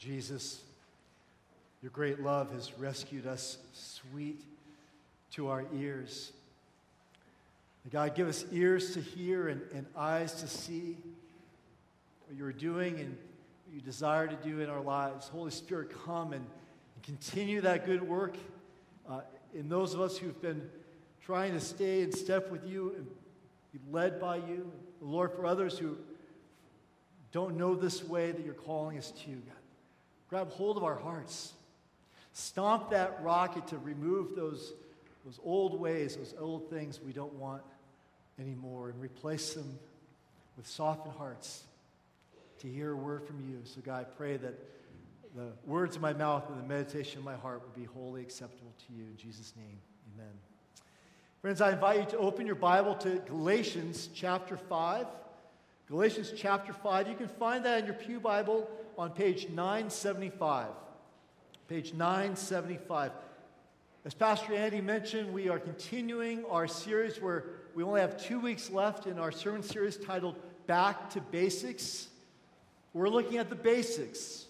Jesus, your great love has rescued us sweet to our ears. God, give us ears to hear and, and eyes to see what you're doing and what you desire to do in our lives. Holy Spirit, come and, and continue that good work uh, in those of us who've been trying to stay in step with you and be led by you. Lord, for others who don't know this way that you're calling us to, God, grab hold of our hearts. Stomp that rocket to remove those, those old ways, those old things we don't want anymore, and replace them with softened hearts to hear a word from you. So, God, I pray that the words of my mouth and the meditation of my heart would be wholly acceptable to you. In Jesus' name, amen. Friends, I invite you to open your Bible to Galatians chapter 5. Galatians chapter 5. You can find that in your Pew Bible on page 975. Page 975. As Pastor Andy mentioned, we are continuing our series where we only have two weeks left in our sermon series titled Back to Basics. We're looking at the basics,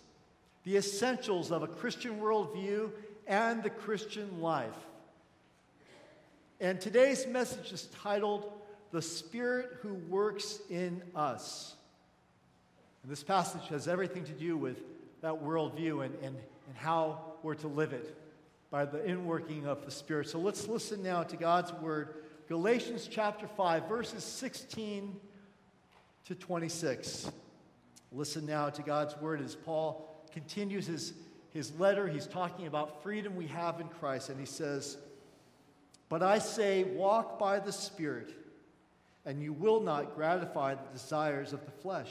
the essentials of a Christian worldview and the Christian life. And today's message is titled the Spirit who works in us. And this passage has everything to do with that worldview and, and, and how we're to live it by the inworking of the Spirit. So let's listen now to God's Word, Galatians chapter 5, verses 16 to 26. Listen now to God's Word as Paul continues his, his letter. He's talking about freedom we have in Christ, and he says, But I say, walk by the Spirit and you will not gratify the desires of the flesh.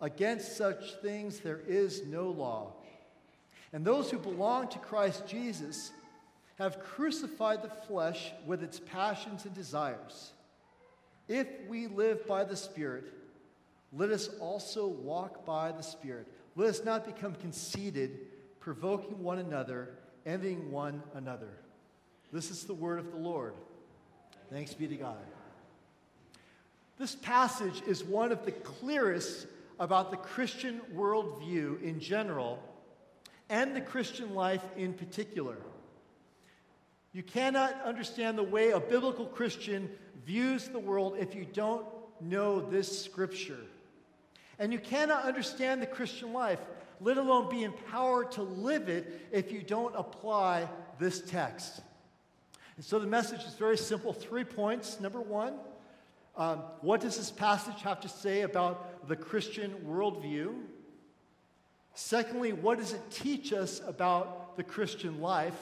Against such things there is no law. And those who belong to Christ Jesus have crucified the flesh with its passions and desires. If we live by the Spirit, let us also walk by the Spirit. Let us not become conceited, provoking one another, envying one another. This is the word of the Lord. Thanks be to God. This passage is one of the clearest about the Christian worldview in general and the Christian life in particular. You cannot understand the way a biblical Christian views the world if you don't know this scripture. And you cannot understand the Christian life, let alone be empowered to live it, if you don't apply this text. And so the message is very simple three points. Number one, um, what does this passage have to say about the Christian worldview? Secondly, what does it teach us about the Christian life?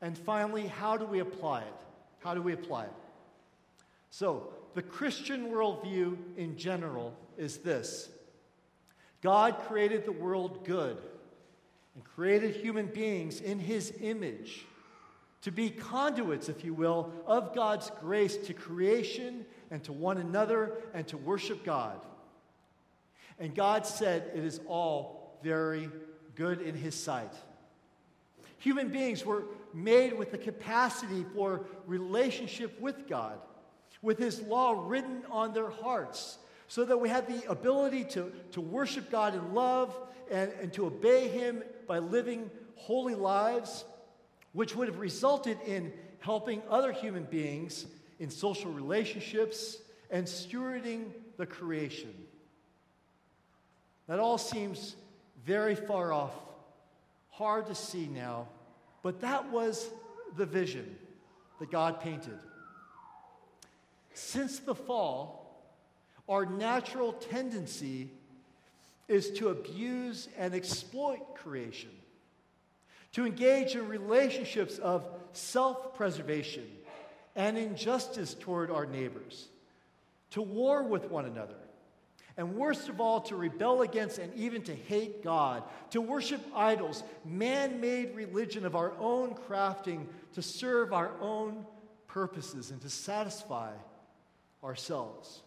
And finally, how do we apply it? How do we apply it? So, the Christian worldview in general is this God created the world good and created human beings in his image to be conduits, if you will, of God's grace to creation and to one another and to worship God. And God said it is all very good in His sight. Human beings were made with the capacity for relationship with God, with His law written on their hearts, so that we had the ability to, to worship God in love and, and to obey Him by living holy lives, which would have resulted in helping other human beings in social relationships, and stewarding the creation. That all seems very far off, hard to see now, But that was the vision that God painted. Since the fall, our natural tendency is to abuse and exploit creation, to engage in relationships of self preservation and injustice toward our neighbors, to war with one another, and worst of all, to rebel against and even to hate God, to worship idols, man made religion of our own crafting, to serve our own purposes and to satisfy ourselves.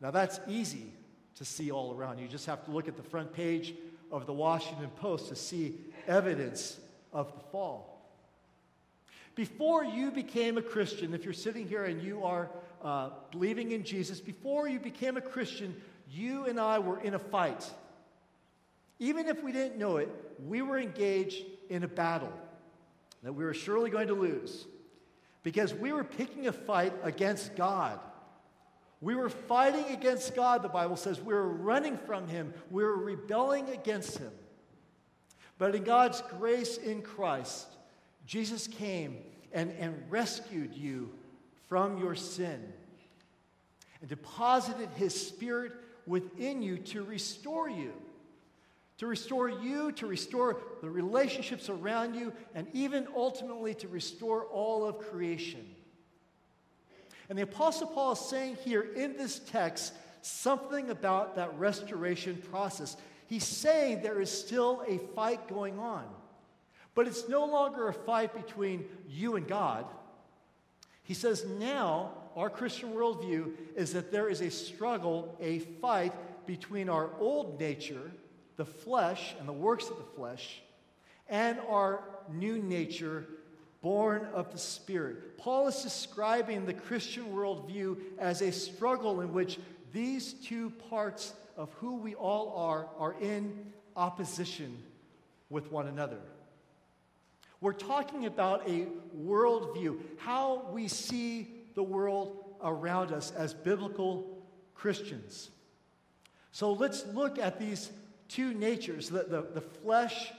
Now, that's easy to see all around. You just have to look at the front page of the Washington Post to see evidence of the fall. Before you became a Christian, if you're sitting here and you are uh, believing in Jesus, before you became a Christian, you and I were in a fight. Even if we didn't know it, we were engaged in a battle that we were surely going to lose because we were picking a fight against God. We were fighting against God, the Bible says. We were running from Him, we were rebelling against Him. But in God's grace in Christ, Jesus came and, and rescued you from your sin and deposited his spirit within you to restore you. To restore you, to restore the relationships around you, and even ultimately to restore all of creation. And the Apostle Paul is saying here in this text something about that restoration process. He's saying there is still a fight going on. But it's no longer a fight between you and God. He says now our Christian worldview is that there is a struggle, a fight between our old nature, the flesh and the works of the flesh, and our new nature, born of the Spirit. Paul is describing the Christian worldview as a struggle in which these two parts of who we all are are in opposition with one another. We're talking about a worldview, how we see the world around us as biblical Christians. So let's look at these two natures the, the, the flesh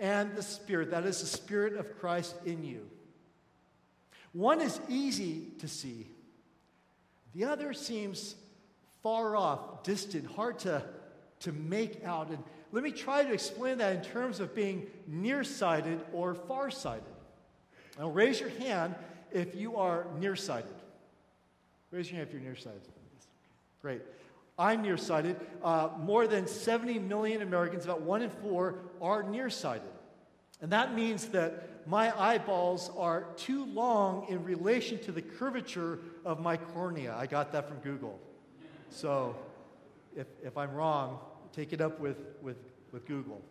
and the spirit. That is the spirit of Christ in you. One is easy to see, the other seems far off, distant, hard to, to make out. And let me try to explain that in terms of being nearsighted or farsighted. Now, raise your hand if you are nearsighted. Raise your hand if you're nearsighted. Great. I'm nearsighted. Uh, more than 70 million Americans, about one in four, are nearsighted. And that means that my eyeballs are too long in relation to the curvature of my cornea. I got that from Google. So if, if I'm wrong, take it up with, with, with Google.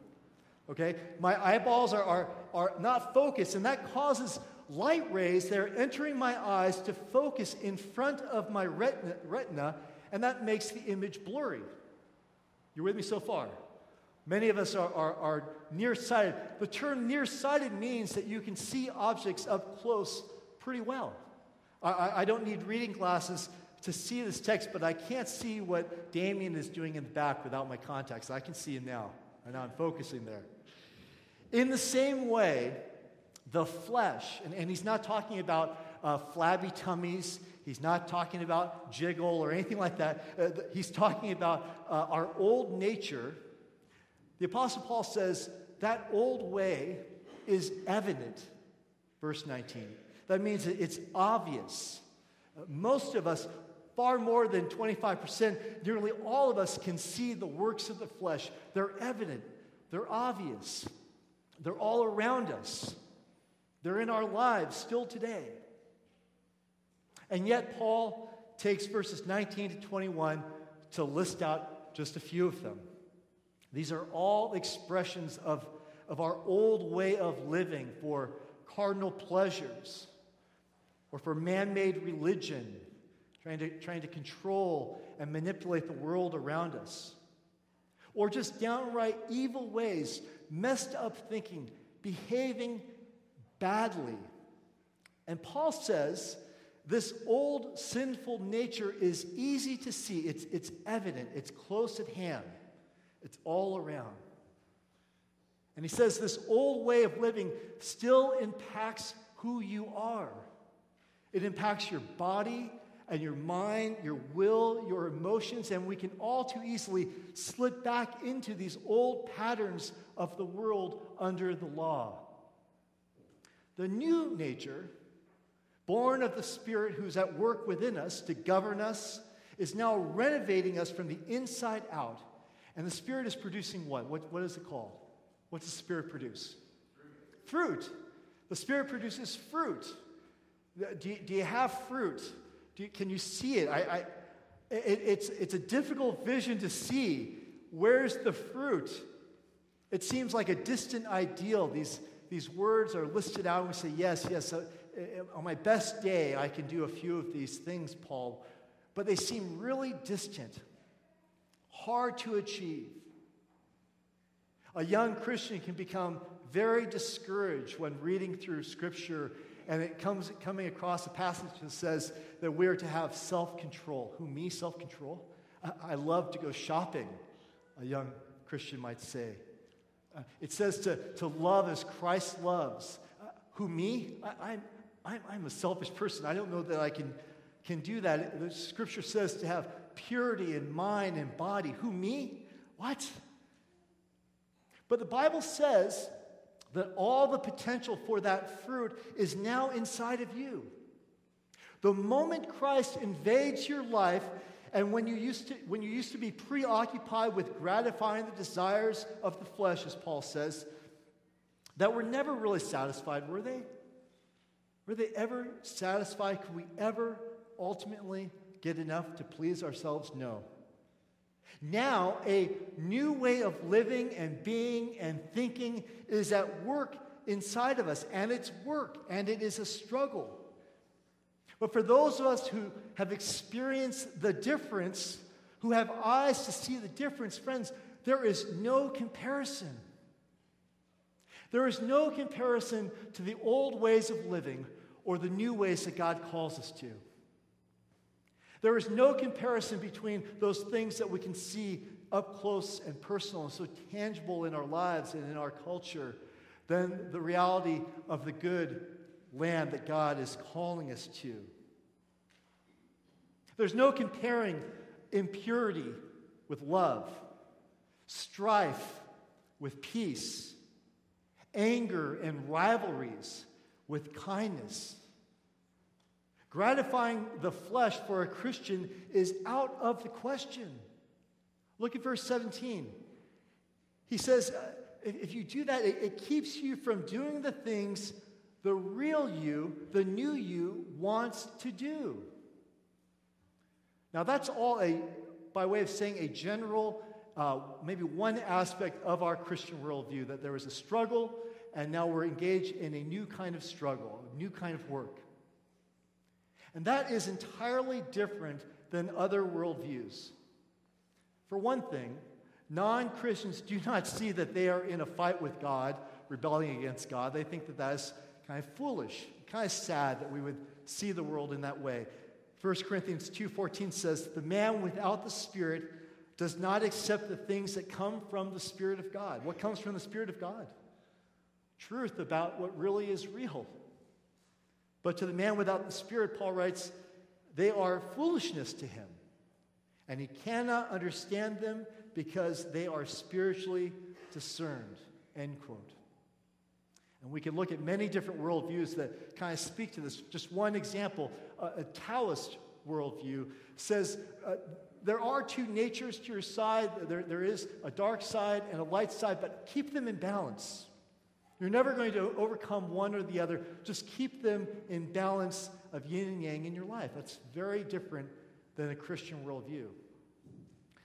Okay? My eyeballs are, are, are not focused, and that causes light rays that are entering my eyes to focus in front of my retina, retina and that makes the image blurry. You're with me so far? Many of us are, are, are nearsighted. The term nearsighted means that you can see objects up close pretty well. I, I don't need reading glasses to see this text, but I can't see what Damien is doing in the back without my contacts. I can see him now. and now I'm focusing there. In the same way, the flesh, and, and he's not talking about uh, flabby tummies, he's not talking about jiggle or anything like that. Uh, he's talking about uh, our old nature. The Apostle Paul says that old way is evident, verse 19. That means it's obvious. Uh, most of us Far more than 25%, nearly all of us can see the works of the flesh. They're evident, they're obvious, they're all around us, they're in our lives still today. And yet, Paul takes verses 19 to 21 to list out just a few of them. These are all expressions of, of our old way of living for cardinal pleasures or for man made religion trying to, trying to control and manipulate the world around us. Or just downright evil ways, messed up thinking, behaving badly. And Paul says this old sinful nature is easy to see, it's, it's evident, it's close at hand, it's all around. And he says this old way of living still impacts who you are. It impacts your body and your mind, your will, your emotions, and we can all too easily slip back into these old patterns of the world under the law. The new nature, born of the Spirit who's at work within us to govern us, is now renovating us from the inside out. And the Spirit is producing what? What, what is it called? What's the Spirit produce? Fruit. fruit. The Spirit produces fruit. Do you, do you have fruit? You, can you see it? I, I, it? It's, it's a difficult vision to see. Where's the fruit? It seems like a distant ideal. These, these words are listed out, and we say, Yes, yes, uh, uh, on my best day, I can do a few of these things, Paul. But they seem really distant, hard to achieve. A young Christian can become very discouraged when reading through Scripture and it comes coming across a passage that says that we're to have self control. Who, me, self control? I, I, love to go shopping, a young Christian might say. Uh, it says to, to love as Christ loves. Uh, who, me? I, I'm, I'm, I'm a selfish person. I don't know that I can, can do that. The scripture says to have purity in mind and body. Who, me? What? But the Bible says that all the potential for that fruit is now inside of you. The moment Christ invades your life, and when you used to, when you used to be preoccupied with gratifying the desires of the flesh, as Paul says, that were never really satisfied, were they? Were they ever satisfied? Could we ever ultimately get enough to please ourselves? No. Now, a new way of living and being and thinking is at work inside of us, and it's work, and it is a struggle. But for those of us who have experienced the difference, who have eyes to see the difference, friends, there is no comparison. There is no comparison to the old ways of living or the new ways that God calls us to. There is no comparison between those things that we can see up close and personal and so tangible in our lives and in our culture than the reality of the good land that God is calling us to. There's no comparing impurity with love, strife with peace, anger and rivalries with kindness Gratifying the flesh for a Christian is out of the question. Look at verse 17. He says, uh, if you do that, it, keeps you from doing the things the real you, the new you, wants to do. Now, that's all a, by way of saying a general, uh, maybe one aspect of our Christian worldview that there was a struggle, and now we're engaged in a new kind of struggle, a new kind of work. And that is entirely different than other worldviews. For one thing, non Christians do not see that they are in a fight with God, rebelling against God. They think that that is kind of foolish, kind of sad that we would see the world in that way. 1 Corinthians 2:14 says, "The man without the spirit does not accept the things that come from the spirit of God." What comes from the spirit of God? Truth about what really is real. But to the man without the Spirit, Paul writes, they are foolishness to him. And he cannot understand them because they are spiritually discerned. End quote. And we can look at many different worldviews that kind of speak to this. Just one example a, Taoist worldview says uh, there are two natures to your side. There, there is a dark side and a light side, but keep them in balance. You're never going to overcome one or the other. Just keep them in balance of yin and yang in your life. That's very different than a Christian worldview.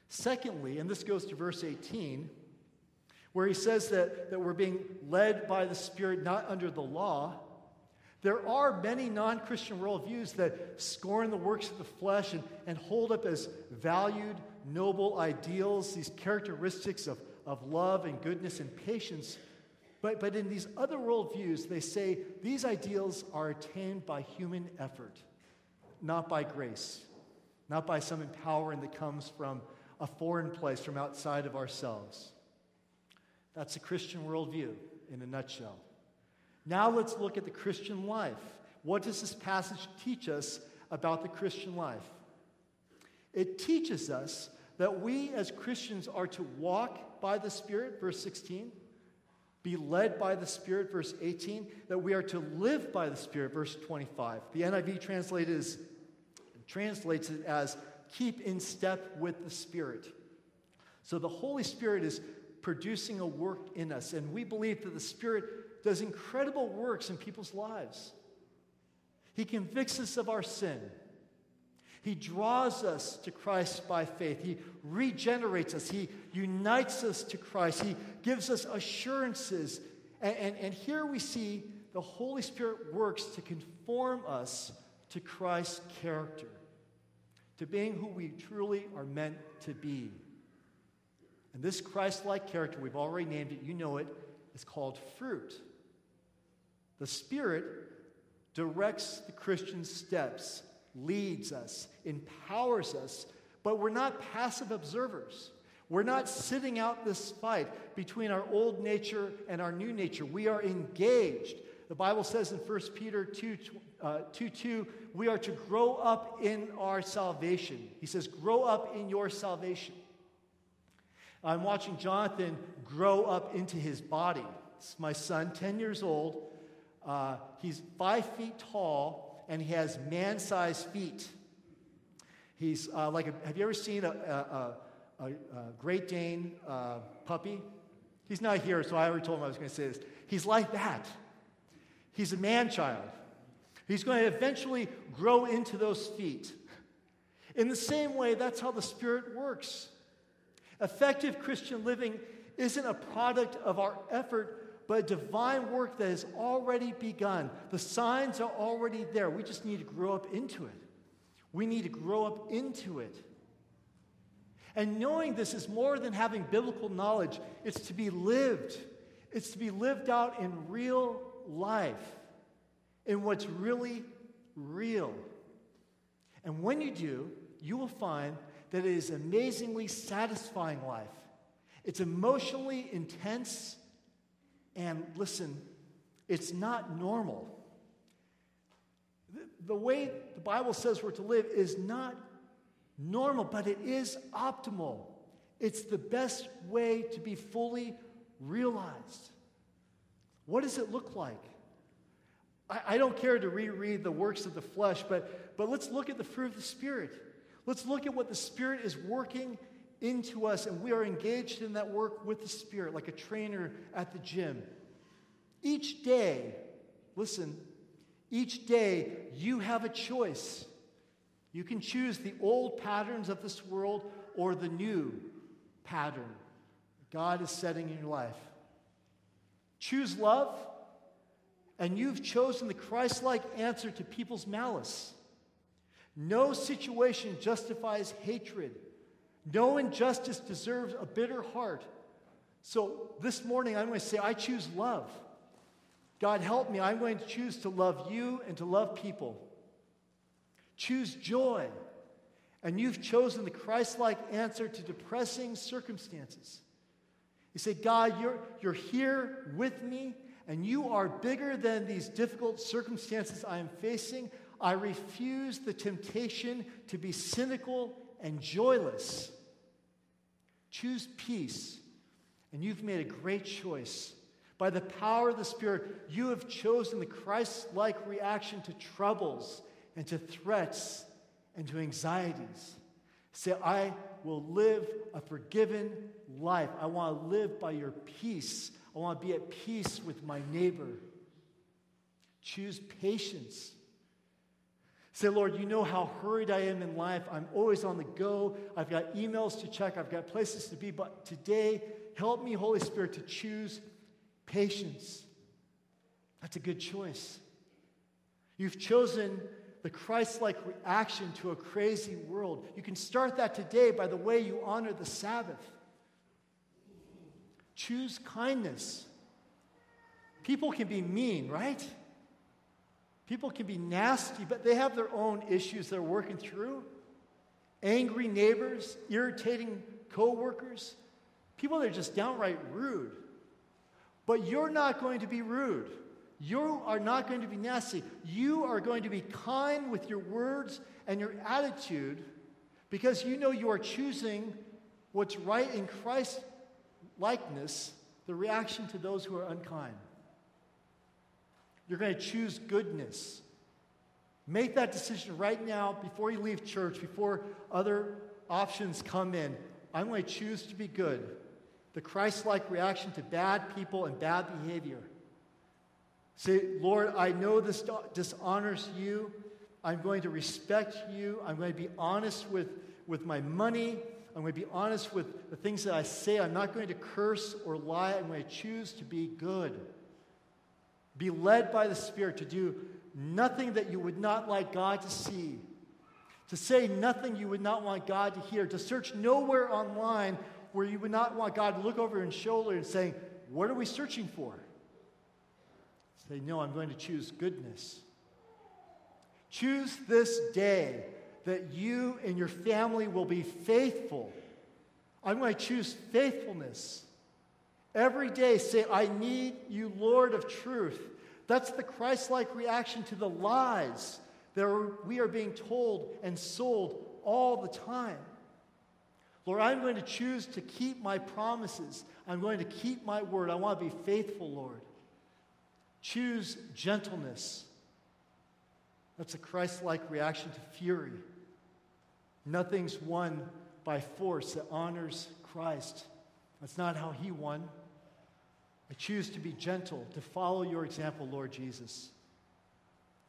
Secondly, and this goes to verse 18, where he says that, that we're being led by the Spirit, not under the law. There are many non Christian worldviews that scorn the works of the flesh and, and hold up as valued, noble ideals, these characteristics of, of love and goodness and patience but, but in these other worldviews, they say these ideals are attained by human effort, not by grace, not by some empowering that comes from a foreign place, from outside of ourselves. That's the Christian worldview in a nutshell. Now let's look at the Christian life. What does this passage teach us about the Christian life? It teaches us that we as Christians are to walk by the Spirit, verse 16, be led by the Spirit, verse 18, that we are to live by the Spirit, verse 25. The NIV translates, translates it as keep in step with the Spirit. So the Holy Spirit is producing a work in us, and we believe that the Spirit does incredible works in people's lives. He convicts us of our sin. He draws us to Christ by faith. He regenerates us. He unites us to Christ. He gives us assurances. And, and, and, here we see the Holy Spirit works to conform us to Christ's character, to being who we truly are meant to be. And this Christ like character, we've already named it, you know it, is called fruit. The Spirit directs the Christian's steps leads us, empowers us, but we're not passive observers. We're not sitting out this fight between our old nature and our new nature. We are engaged. The Bible says in 1 Peter 2, uh, 2 2, we are to grow up in our salvation. He says, grow up in your salvation. I'm watching Jonathan grow up into his body. It's my son, 10 years old. Uh, he's five feet tall and he has man sized feet. He's uh, like, a, have you ever seen a, a, a, Great Dane uh, puppy? He's not here, so I already told him I was going to say this. He's like that. He's a man child. He's going to eventually grow into those feet. In the same way, that's how the Spirit works. Effective Christian living isn't a product of our effort, but a divine work that has already begun. The signs are already there. We just need to grow up into it. We need to grow up into it. And knowing this is more than having biblical knowledge, it's to be lived. It's to be lived out in real life, in what's really real. And when you do, you will find that it is amazingly satisfying life. It's emotionally intense and listen, it's not normal. The way the Bible says we're to live is not normal, but it is optimal. It's the best way to be fully realized. What does it look like? I, I don't care to reread the works of the flesh, but, but let's look at the fruit of the Spirit. Let's look at what the Spirit is working into us, and we are engaged in that work with the Spirit, like a trainer at the gym. Each day, listen, each day you have a choice. You can choose the old patterns of this world or the new pattern God is setting in your life. Choose love, and you've chosen the Christ like answer to people's malice. No situation justifies hatred. No injustice deserves a bitter heart. So this morning, I'm going to say, I choose love. God, help me. I'm going to choose to love you and to love people. Choose joy. And you've chosen the Christ like answer to depressing circumstances. You say, God, you're, you're here with me, and you are bigger than these difficult circumstances I am facing. I refuse the temptation to be cynical and joyless. Choose peace, and you've made a great choice. By the power of the Spirit, you have chosen the Christ like reaction to troubles and to threats and to anxieties. Say, I will live a forgiven life. I want to live by your peace. I want to be at peace with my neighbor. Choose patience. Say, Lord, you know how hurried I am in life. I'm always on the go. I've got emails to check, I've got places to be. But today, help me, Holy Spirit, to choose patience. That's a good choice. You've chosen the Christ like reaction to a crazy world. You can start that today by the way you honor the Sabbath. Choose kindness. People can be mean, right? People can be nasty, but they have their own issues they're working through. Angry neighbors, irritating coworkers, people that are just downright rude. But you're not going to be rude. You are not going to be nasty. You are going to be kind with your words and your attitude because you know you are choosing what's right in Christ's likeness, the reaction to those who are unkind. You're going to choose goodness. Make that decision right now before you leave church, before other options come in. I'm going to choose to be good. The Christ like reaction to bad people and bad behavior. Say, Lord, I know this dishonors you. I'm going to respect you. I'm going to be honest with, with my money. I'm going to be honest with the things that I say. I'm not going to curse or lie. I'm going to choose to be good. Be led by the Spirit to do nothing that you would not like God to see, to say nothing you would not want God to hear, to search nowhere online where you would not want God to look over your shoulder and say, What are we searching for? Say, No, I'm going to choose goodness. Choose this day that you and your family will be faithful. I'm going to choose faithfulness. Every day, say, I need you, Lord of truth. That's the Christ like reaction to the lies that we are being told and sold all the time. Lord, I'm going to choose to keep my promises. I'm going to keep my word. I want to be faithful, Lord. Choose gentleness. That's a Christ like reaction to fury. Nothing's won by force that honors Christ. That's not how he won. I choose to be gentle, to follow your example, Lord Jesus.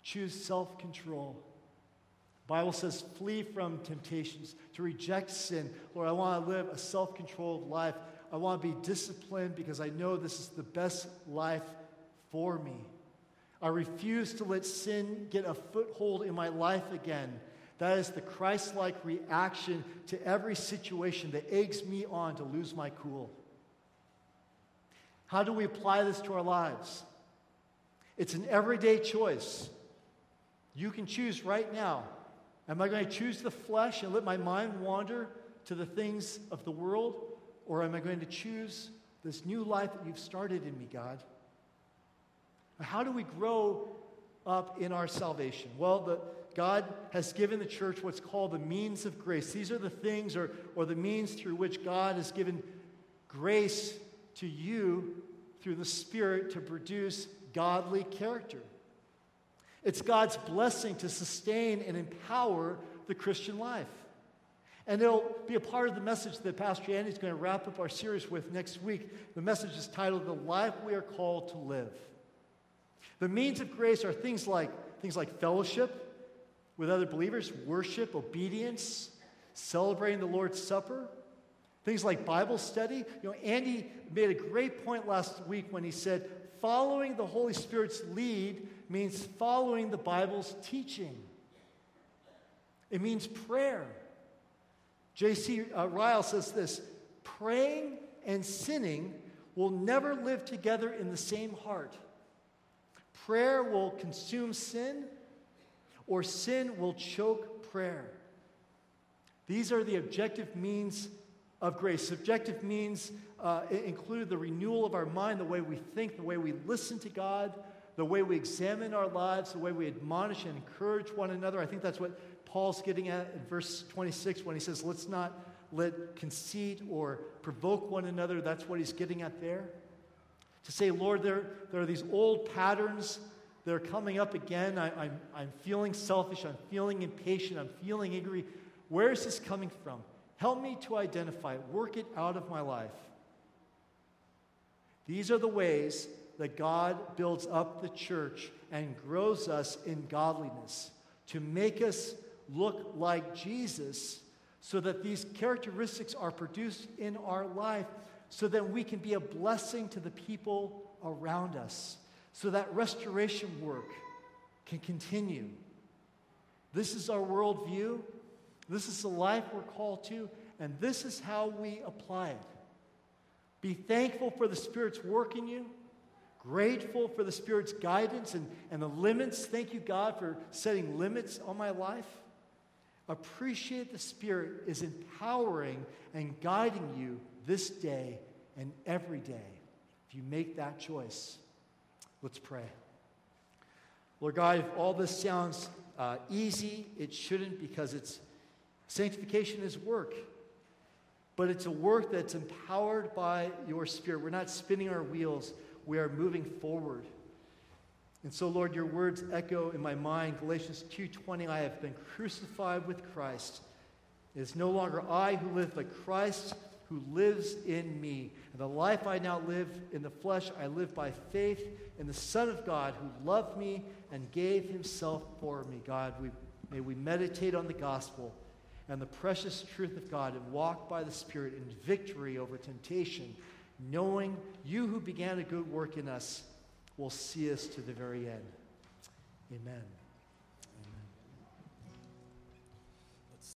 Choose self control. Bible says, flee from temptations, to reject sin. Lord, I want to live a self controlled life. I want to be disciplined because I know this is the best life for me. I refuse to let sin get a foothold in my life again. That is the Christ like reaction to every situation that eggs me on to lose my cool. How do we apply this to our lives? It's an everyday choice. You can choose right now. Am I going to choose the flesh and let my mind wander to the things of the world? Or am I going to choose this new life that you've started in me, God? How do we grow up in our salvation? Well, the, God has given the church what's called the means of grace. These are the things or, or the means through which God has given grace to you through the Spirit to produce godly character. It's God's blessing to sustain and empower the Christian life. And it'll be a part of the message that Pastor Andy is going to wrap up our series with next week. The message is titled The Life We Are Called to Live. The means of grace are things like, things like fellowship with other believers, worship, obedience, celebrating the Lord's Supper, Things like Bible study. You know, Andy made a great point last week when he said, following the Holy Spirit's lead means following the Bible's teaching. It means prayer. J.C. Uh, Ryle says this praying and sinning will never live together in the same heart. Prayer will consume sin, or sin will choke prayer. These are the objective means of grace. Subjective means uh, include the renewal of our mind, the way we think, the way we listen to God, the way we examine our lives, the way we admonish and encourage one another. I think that's what Paul's getting at in verse 26 when he says, Let's not let conceit or provoke one another. That's what he's getting at there. To say, Lord, there, there are these old patterns that are coming up again. I, I'm, I'm feeling selfish. I'm feeling impatient. I'm feeling angry. Where is this coming from? Help me to identify it, work it out of my life. These are the ways that God builds up the church and grows us in godliness to make us look like Jesus so that these characteristics are produced in our life so that we can be a blessing to the people around us, so that restoration work can continue. This is our worldview. This is the life we're called to, and this is how we apply it. Be thankful for the Spirit's work in you, grateful for the Spirit's guidance and, and the limits. Thank you, God, for setting limits on my life. Appreciate the Spirit is empowering and guiding you this day and every day. if you make that choice, let's pray. Lord God, if all this sounds uh, easy, it shouldn't because it's sanctification is work. But it's a work that's empowered by your Spirit. We're not spinning our wheels, we are moving forward. And so, Lord, your words echo in my mind. Galatians 2:20, I have been crucified with Christ. It is no longer I who live, but Christ who lives in me. And the life I now live in the flesh, I live by faith in the Son of God who loved me and gave himself for me. God, we, may we meditate on the gospel and the precious truth of God and walk by the Spirit in victory over temptation, knowing you who began a good work in us will see us to the very end. Amen.